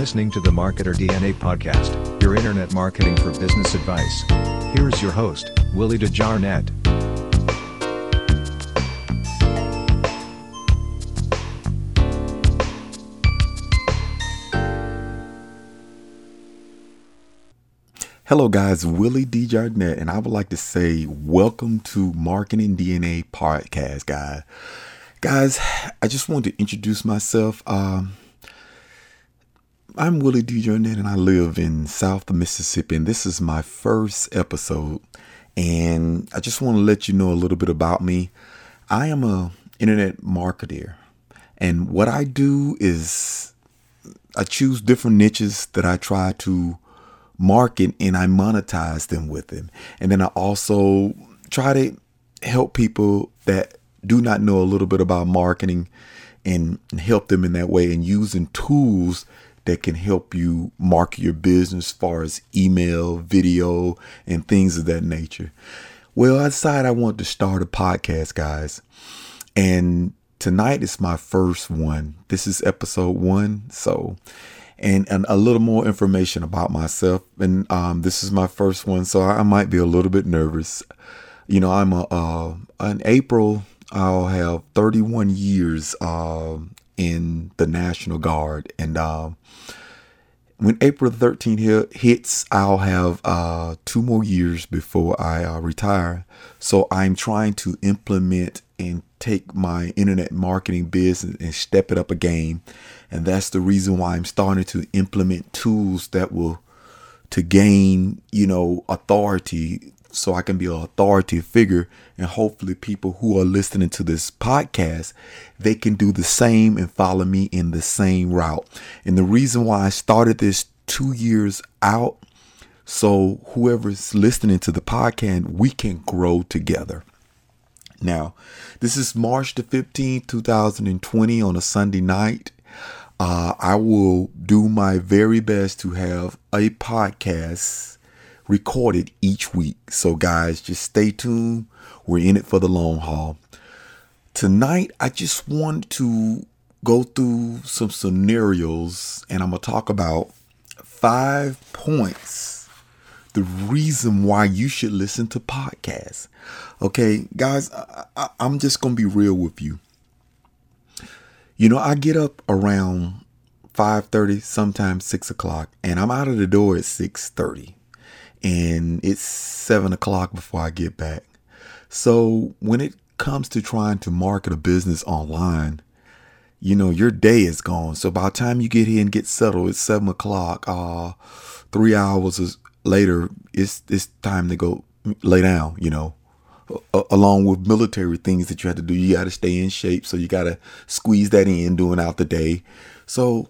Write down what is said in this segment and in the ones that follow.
listening to the Marketer DNA podcast, your internet marketing for business advice. Here is your host, Willie DeJarnett. Hello, guys. Willie D. And I would like to say welcome to Marketing DNA podcast, guys. Guys, I just wanted to introduce myself. Um, I'm Willie D. And I live in South Mississippi, and this is my first episode. And I just want to let you know a little bit about me. I am a internet marketer, and what I do is I choose different niches that I try to market and I monetize them with them. And then I also try to help people that do not know a little bit about marketing and help them in that way and using tools that can help you market your business as far as email, video, and things of that nature. Well, I decided I want to start a podcast, guys. And tonight is my first one. This is episode one. So and, and a little more information about myself. And um, this is my first one, so I, might be a little bit nervous. You know, I'm a uh, in April. I'll have 31 years uh, in the National Guard, and uh, when April 13th hits, I'll have uh, two more years before I uh, retire. So I'm trying to implement and take my internet marketing business and step it up a game. And that's the reason why I'm starting to implement tools that will to gain, you know, authority so I can be an authority figure and hopefully people who are listening to this podcast they can do the same and follow me in the same route. And the reason why I started this 2 years out so whoever's listening to the podcast we can grow together. Now, this is March the 15th, 2020 on a Sunday night. Uh, I will do my very best to have a podcast recorded each week. So, guys, just stay tuned. We're in it for the long haul. Tonight, I just want to go through some scenarios and I'm going to talk about five points the reason why you should listen to podcasts. Okay, guys, I, am just going to be real with you. You know, I get up around 5.30, sometimes 6 o'clock, and I'm out of the door at 6.30. And it's 7 o'clock before I get back. So when it comes to trying to market a business online, you know, your day is gone. So by the time you get here and get settled, it's 7 o'clock. Uh, three hours later it's it's time to go lay down you know along with military things that you have to do you got to stay in shape so you got to squeeze that in doing out the day so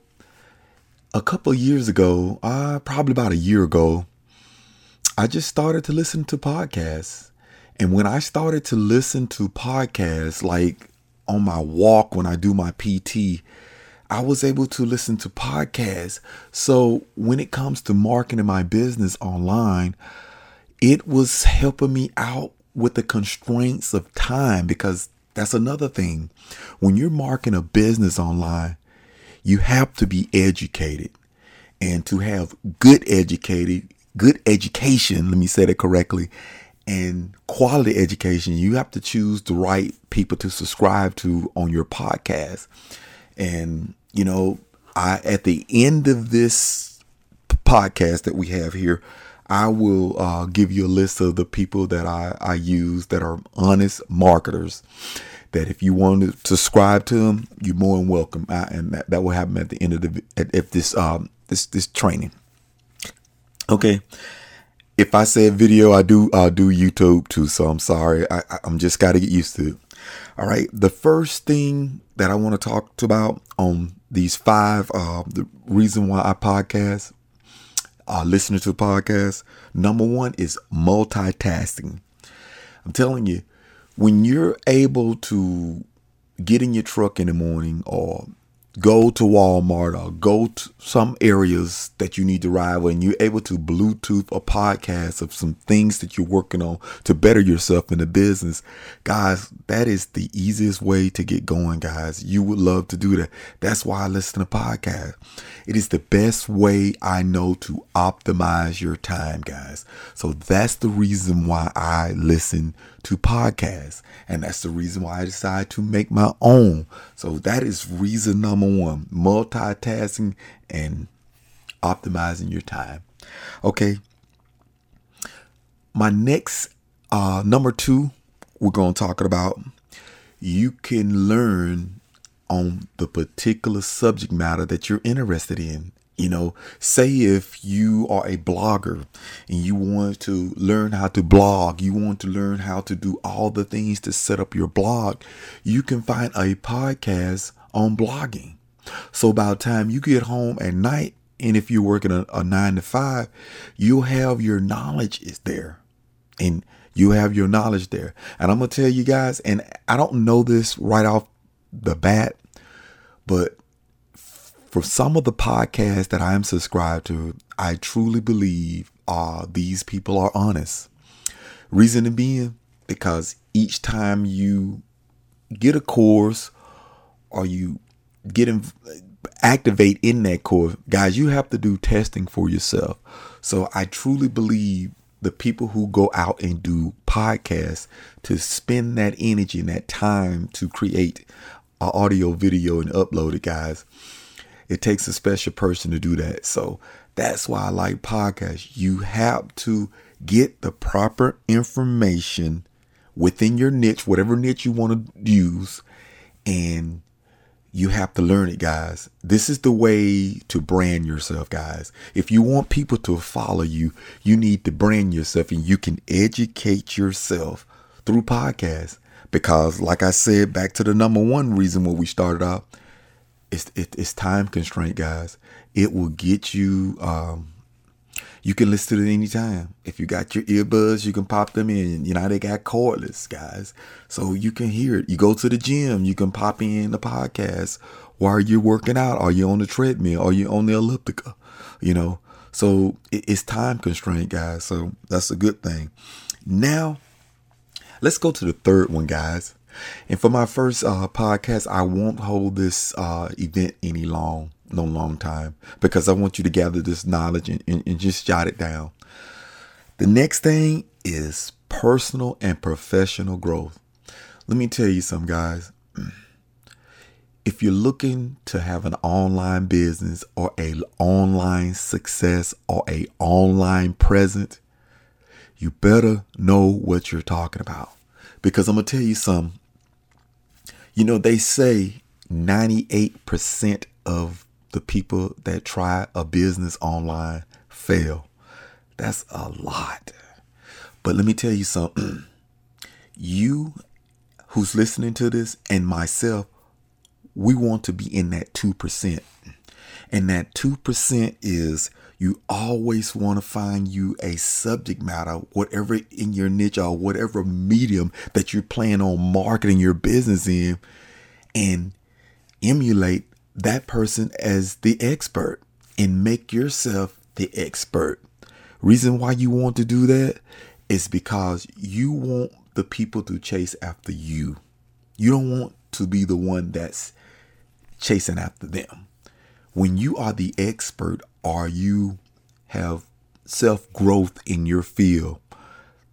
a couple years ago uh probably about a year ago i just started to listen to podcasts and when i started to listen to podcasts like on my walk when i do my pt I was able to listen to podcasts. So when it comes to marketing my business online, it was helping me out with the constraints of time because that's another thing. When you're marketing a business online, you have to be educated and to have good educated, good education, let me say that correctly, and quality education, you have to choose the right people to subscribe to on your podcast. And you know, I at the end of this podcast that we have here, I will uh, give you a list of the people that I, I use that are honest marketers. That if you want to subscribe to them, you're more than welcome, I, and that, that will happen at the end of the at, at this um this this training. Okay, if I say video, I do I do YouTube too, so I'm sorry. I, I'm just got to get used to it. All right, the first thing that I want to talk about on these five, uh, the reason why I podcast, uh, listening to podcasts. Number one is multitasking. I'm telling you, when you're able to get in your truck in the morning or go to Walmart or go to some areas that you need to rival and you're able to Bluetooth a podcast of some things that you're working on to better yourself in the business, guys, that is the easiest way to get going, guys. You would love to do that. That's why I listen to podcasts. It is the best way I know to optimize your time, guys. So that's the reason why I listen to podcasts. And that's the reason why I decided to make my own. So that is reason number one multitasking and optimizing your time. Okay. My next, uh, number two, we're going to talk about you can learn on the particular subject matter that you're interested in. You know, say if you are a blogger and you want to learn how to blog, you want to learn how to do all the things to set up your blog, you can find a podcast on blogging. So by the time you get home at night, and if you're working a, a nine to five, you'll have your knowledge is there. And you have your knowledge there. And I'm gonna tell you guys, and I don't know this right off the bat, but for some of the podcasts that I am subscribed to, I truly believe uh, these people are honest. Reason being, because each time you get a course or you get in, activate in that course, guys, you have to do testing for yourself. So I truly believe the people who go out and do podcasts to spend that energy and that time to create an audio video and upload it, guys it takes a special person to do that. So that's why I like podcasts. You have to get the proper information within your niche, whatever niche you want to use, and you have to learn it, guys. This is the way to brand yourself, guys. If you want people to follow you, you need to brand yourself and you can educate yourself through podcasts. Because, like I said, back to the number one reason when we started out, it's it, it's time constraint, guys. It will get you. Um, you can listen to it anytime. If you got your earbuds, you can pop them in. You know they got cordless, guys, so you can hear it. You go to the gym, you can pop in the podcast while you're working out, or you're on the treadmill, or you're on the elliptical. You know, so it's time constraint, guys. So that's a good thing. Now, let's go to the third one, guys. And for my first uh, podcast, I won't hold this uh, event any long, no long time, because I want you to gather this knowledge and, and, and just jot it down. The next thing is personal and professional growth. Let me tell you some guys. If you're looking to have an online business or a online success or a online presence, you better know what you're talking about. Because I'm gonna tell you some you know, they say 98% of the people that try a business online fail. That's a lot. But let me tell you something. you who's listening to this and myself, we want to be in that 2%. And that 2% is you always want to find you a subject matter, whatever in your niche or whatever medium that you're planning on marketing your business in, and emulate that person as the expert and make yourself the expert. Reason why you want to do that is because you want the people to chase after you. You don't want to be the one that's chasing after them when you are the expert or you have self growth in your field,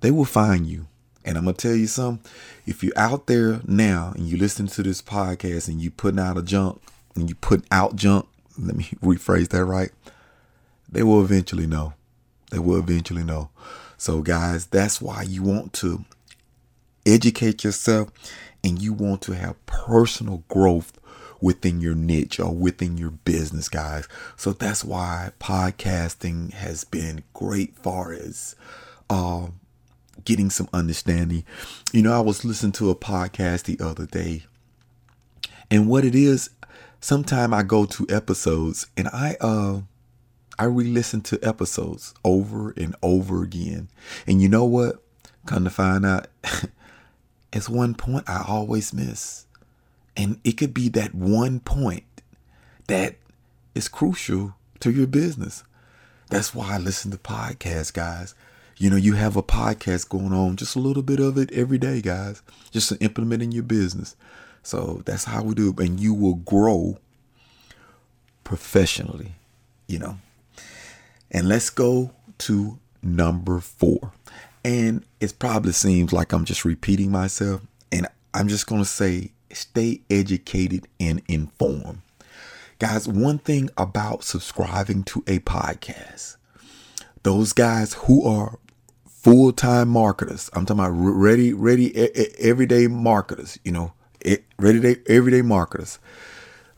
they will find you. And I'm gonna tell you something. If you're out there now and you listen to this podcast and you're putting out a junk and you put out junk, let me rephrase that right. They will eventually know. They will eventually know. So guys, that's why you want to educate yourself and you want to have personal growth within your niche or within your business, guys. So that's why podcasting has been great far as uh, getting some understanding. You know, I was listening to a podcast the other day, and what it is, sometimes I go to episodes and I uh I re-listen to episodes over and over again. And you know what? Come to find out, it's one point I always miss. And it could be that one point that is crucial to your business. That's why I listen to podcasts, guys. You know, you have a podcast going on, just a little bit of it every day, guys, just to implement in your business. So that's how we do it. And you will grow professionally, you know. And let's go to number four. And it probably seems like I'm just repeating myself. And I'm just going to say stay educated and informed. Guys, one thing about subscribing to a podcast, those guys who are full-time marketers, I'm talking about ready, ready, everyday marketers, you know, ready, day everyday marketers.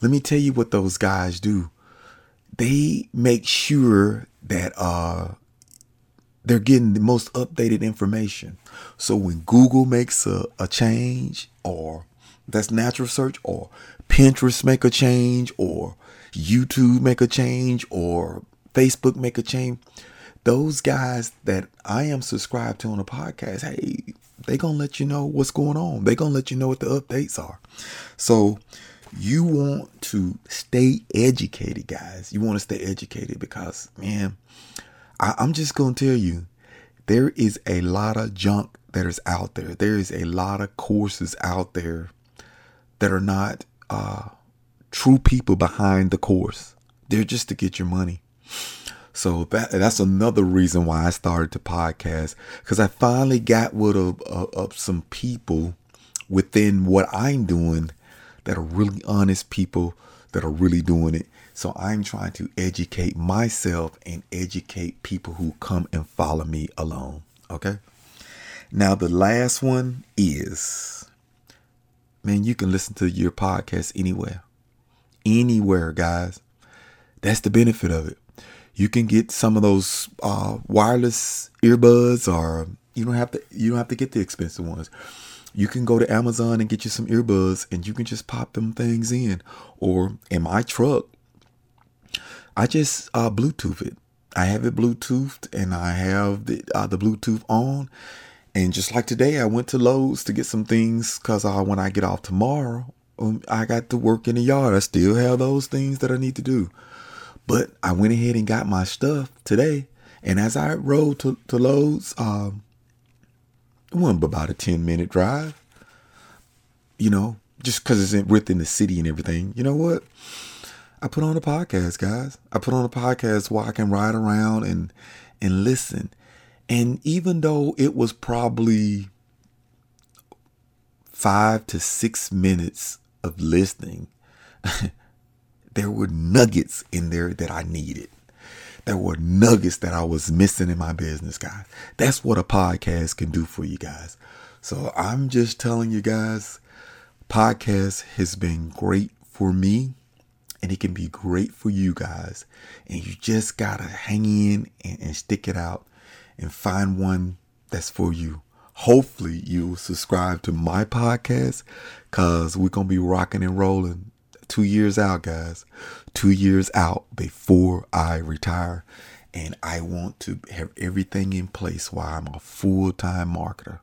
Let me tell you what those guys do. They make sure that uh they're getting the most updated information. So when Google makes a, a change or that's natural search or Pinterest make a change or YouTube make a change or Facebook make a change, those guys that I am subscribed to on a podcast, hey, they gonna let you know what's going on. They gonna let you know what the updates are. So you want to stay educated, guys. You want to stay educated because, man, I, I'm just gonna tell you, there is a lot of junk that is out there. There is a lot of courses out there that are not uh, true people behind the course. They're just to get your money. So that that's another reason why I started to podcast because I finally got with a, a, of some people within what I'm doing that are really honest people that are really doing it. So I'm trying to educate myself and educate people who come and follow me along. Okay. Now the last one is man, you can listen to your podcast anywhere. Anywhere, guys. That's the benefit of it. You can get some of those uh, wireless earbuds, or you don't have to. You don't have to get the expensive ones. You can go to Amazon and get you some earbuds, and you can just pop them things in. Or in my truck, I just uh, Bluetooth it. I have it Bluetoothed, and I have the uh, the Bluetooth on, and just like today, I went to Lowe's to get some things because uh, when I get off tomorrow, um, I got to work in the yard. I still have those things that I need to do. But I went ahead and got my stuff today. And as I rode to, to Lowe's, um, it wasn't about a 10 minute drive, you know, just because it's within the city and everything. You know what? I put on a podcast, guys. I put on a podcast where I can ride around and and listen. And even though it was probably five to six minutes of listening, there were nuggets in there that I needed. There were nuggets that I was missing in my business, guys. That's what a podcast can do for you guys. So I'm just telling you guys, podcast has been great for me and it can be great for you guys. And you just gotta hang in and, and stick it out and find one that's for you. Hopefully, you'll subscribe to my podcast because we're to be rocking and rolling two years out, guys. Two years out before I retire. And I want to have everything in place while I'm a full time marketer.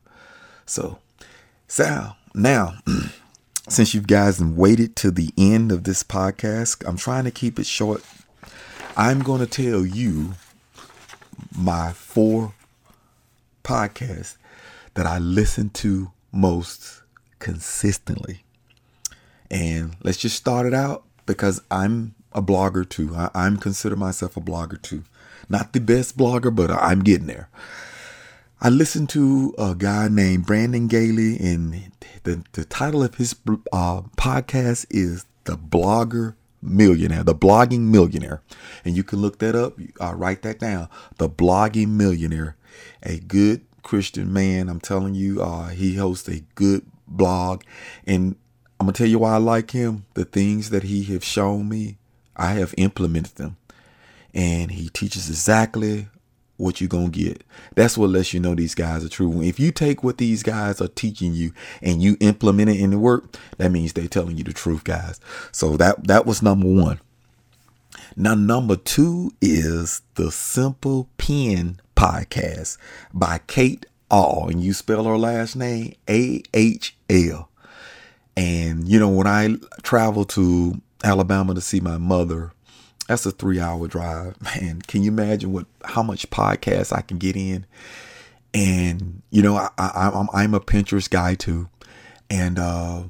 So, Sal, now, since you guys waited to the end of this podcast, I'm trying to keep it short. I'm going to tell you my four podcasts that I listen to most consistently. And let's just start it out because I'm a blogger too. I, I'm consider myself a blogger too. Not the best blogger, but I'm getting there. I listened to a guy named Brandon Gaille, and the, the title of his uh, podcast is The Blogger Millionaire, The Blogging Millionaire. And you can look that up, uh, write that down. The Blogging Millionaire. A good Christian man. I'm telling you, uh, he hosts a good blog. And I'm to tell you why I like him. The things that he has shown me, I have implemented them. And he teaches exactly what you're to get. That's what lets you know these guys are true. If you take what these guys are teaching you and you implement it in the work, that means they're telling you the truth, guys. So that that was number 1. Now number 2 is the Simple Pin podcast by Kate Ahl and you spell her last name A H L. And you know when I travel to Alabama to see my mother. That's a three hour drive. Man, can you imagine what how much podcasts I can get in? And you know, I, I I'm I'm a Pinterest guy too, and uh,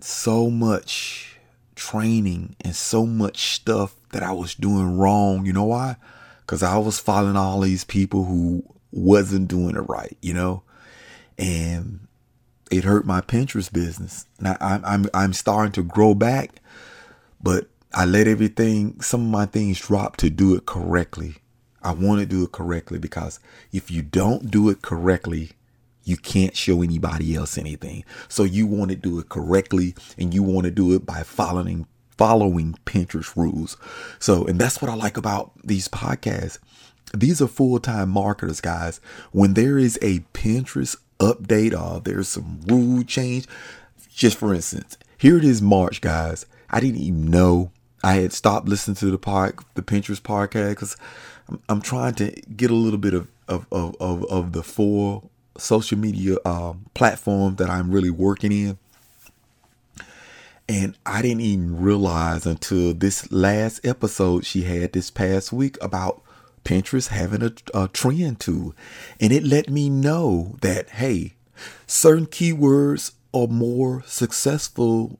so much training and so much stuff that I was doing wrong. You know why? Because I was following all these people who wasn't doing it right. You know, and it hurt my Pinterest business. Now I'm I'm I'm starting to grow back, but I let everything some of my things drop to do it correctly. I want to do it correctly because if you don't do it correctly, you can't show anybody else anything. So you want to do it correctly and you want to do it by following following Pinterest rules. So, and that's what I like about these podcasts. These are full-time marketers, guys. When there is a Pinterest update or there's some rule change. Just for instance, here it is March, guys. I didn't even know I had stopped listening to the park, the Pinterest podcast, because I'm, I'm, trying to get a little bit of of of of, of the four social media um, platforms that I'm really working in. And I didn't even realize until this last episode she had this past week about Pinterest having a, a trend tool. And it let me know that, hey, certain keywords are more successful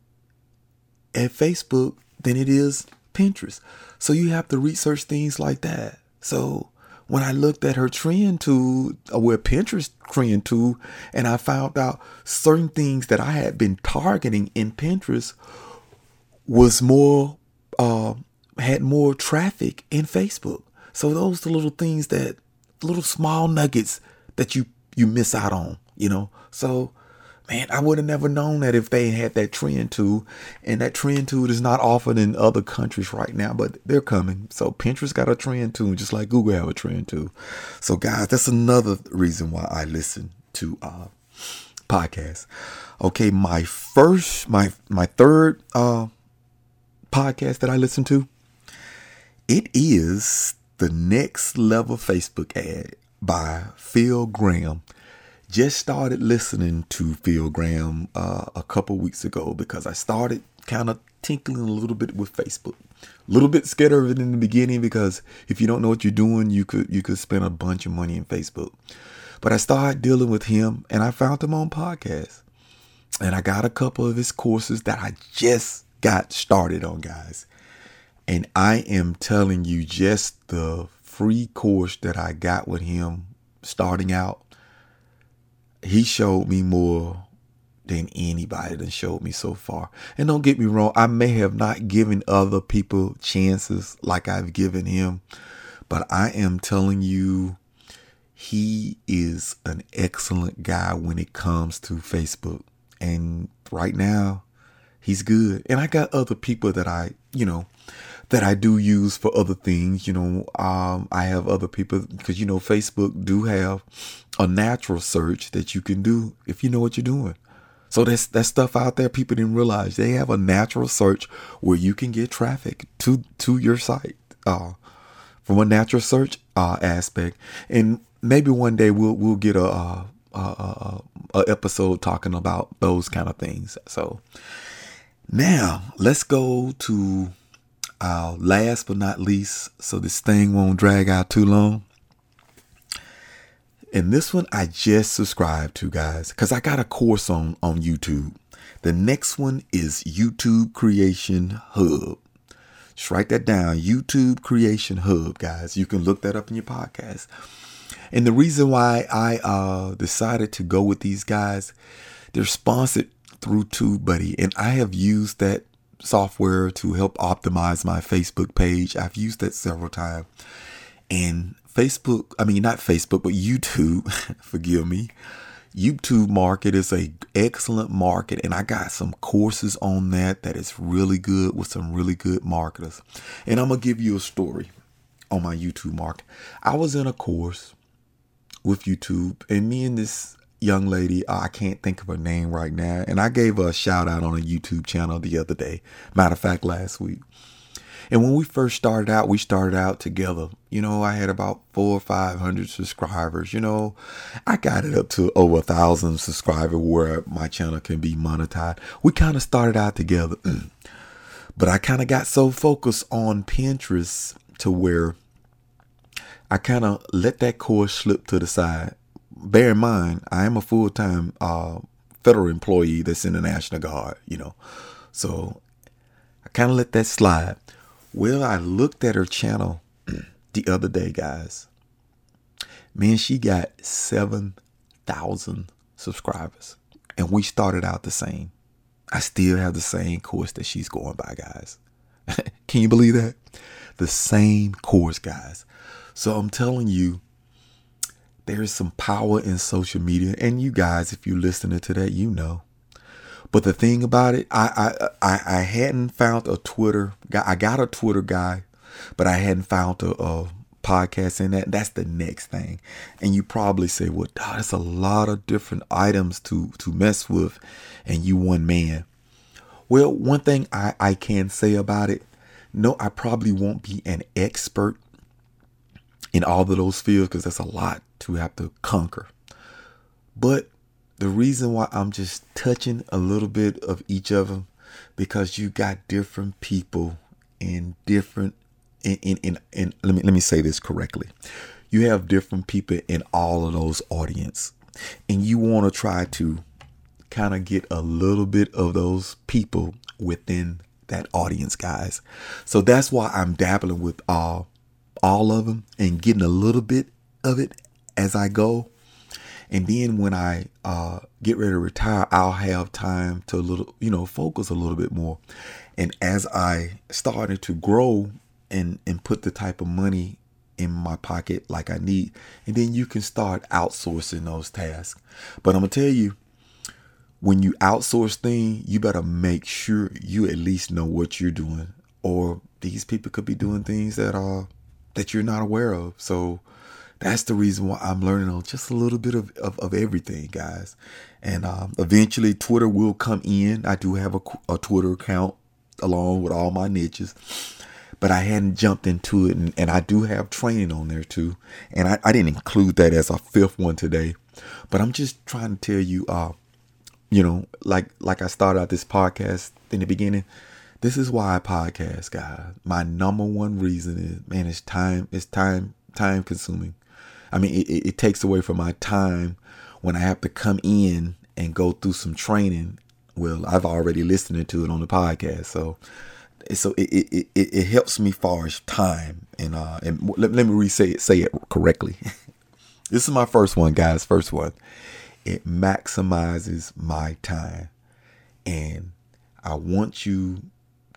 at Facebook than it is Pinterest. So you have to research things like that. So when I looked at her trend tool, uh, Pinterest trend tool, and I found out certain things that I had been targeting in Pinterest was more, uh, had more traffic in Facebook. So those are the little things that little small nuggets that you you miss out on, you know. So man, I would have never known that if they had that trend tool. And that trend tool is not offered in other countries right now, but they're coming. So Pinterest got a trend tool, just like Google have a trend tool. So guys, that's another reason why I listen to uh podcasts. Okay, my first, my my third uh podcast that I listen to, it is the Next Level Facebook ad by Phil Graham. Just started listening to Phil Graham uh, a couple weeks ago because I started kind of tinkling a little bit with Facebook. A little bit scared of it in the beginning because if you don't know what you're doing, you could you could spend a bunch of money in Facebook. But I started dealing with him and I found him on podcast. And I got a couple of his courses that I just got started on, guys. And I am telling you, just the free course that I got with him starting out, he showed me more than anybody that showed me so far. And don't get me wrong, I may have not given other people chances like I've given him, but I am telling you, he is an excellent guy when it comes to Facebook. And right now, he's good. And I got other people that I, you know, that I do use for other things. You know, um, I have other people because you know Facebook do have a natural search that you can do if you know what you're doing. So that's that stuff out there people didn't realize they have a natural search where you can get traffic to to your site uh, from a natural search uh, aspect. And maybe one day we'll we'll get a, a, a, a episode talking about those kind of things. So now let's go to uh, last but not least, so this thing won't drag out too long. And this one I just subscribed to, guys, because I got a course on on YouTube. The next one is YouTube Creation Hub. Just write that down. YouTube Creation Hub, guys. You can look that up in your podcast. And the reason why I uh, decided to go with these guys, they're sponsored through TubeBuddy, and I have used that software to help optimize my Facebook page. I've used that several times. And Facebook, I mean not Facebook, but YouTube, forgive me. YouTube market is a excellent market and I got some courses on that that is really good with some really good marketers. And I'm going to give you a story on my YouTube market. I was in a course with YouTube and me and this young lady. Uh, I can't think of her name right now. And I gave her a shout out on a YouTube channel the other day. Matter of fact, last week. And when we first started out, we started out together. You know, I had about four or five hundred subscribers. You know, I got it up to over a thousand subscribers where my channel can be monetized. We kind of started out together. But I kind of got so focused on Pinterest to where I kind of let that course slip to the side. Bear in mind, I am a full time uh, federal employee that's in the National Guard, you know. So I kind of let that slide. Well, I looked at her channel the other day, guys. Man, she got 7,000 subscribers. And we started out the same. I still have the same course that she's going by, guys. Can you believe that? The same course, guys. So I'm telling you, there is some power in social media. And you guys, if you're listening to that, you know. But the thing about it, I I I, I hadn't found a Twitter guy. I got a Twitter guy, but I hadn't found a, a podcast in that. That's the next thing. And you probably say, well, that's a lot of different items to to mess with, and you one man. Well, one thing I, I can say about it, no, I probably won't be an expert in all of those fields because that's a lot to have to conquer. But the reason why I'm just touching a little bit of each of them because you got different people in different in in in, in let me let me say this correctly. You have different people in all of those audience and you want to try to kind of get a little bit of those people within that audience guys. So that's why I'm dabbling with all all of them and getting a little bit of it as I go. And then when I uh, get ready to retire, I'll have time to a little, you know, focus a little bit more. And as I started to grow and and put the type of money in my pocket like I need, and then you can start outsourcing those tasks. But I'm gonna tell you, when you outsource things, you better make sure you at least know what you're doing, or these people could be doing things that are that you're not aware of. So that's the reason why I'm learning on just a little bit of, of, of everything, guys. And um, eventually, Twitter will come in. I do have a, a, Twitter account along with all my niches, but I hadn't jumped into it. And, and I do have training on there too. And I, I, didn't include that as a fifth one today. But I'm just trying to tell you, uh, you know, like like I started out this podcast in the beginning. This is why I podcast, guys. My number one reason is, man, it's time. It's time time consuming. I mean, it, it takes away from my time when I have to come in and go through some training. Well, I've already listened to it on the podcast, so so it it, it, it helps me far as time and uh and let, let me re say it say it correctly. this is my first one, guys. First one. It maximizes my time, and I want you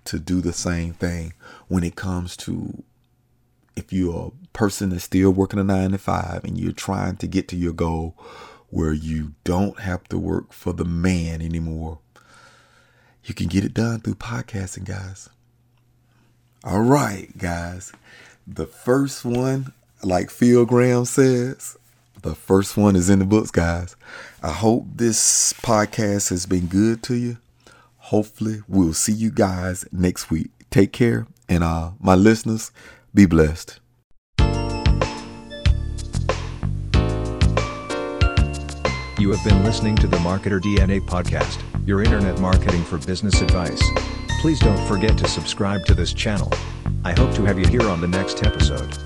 to do the same thing when it comes to if you're a person that's still working a nine to five and you're trying to get to your goal where you don't have to work for the man anymore, you can get it done through podcasting, guys. All right, guys. The first one, like Phil Graham says, the first one is in the books, guys. I hope this podcast has been good to you. Hopefully, we'll see you guys next week. Take care, and uh, my listeners, be blessed. You have been listening to the Marketer DNA podcast, your internet marketing for business advice. Please don't forget to subscribe to this channel. I hope to have you here on the next episode.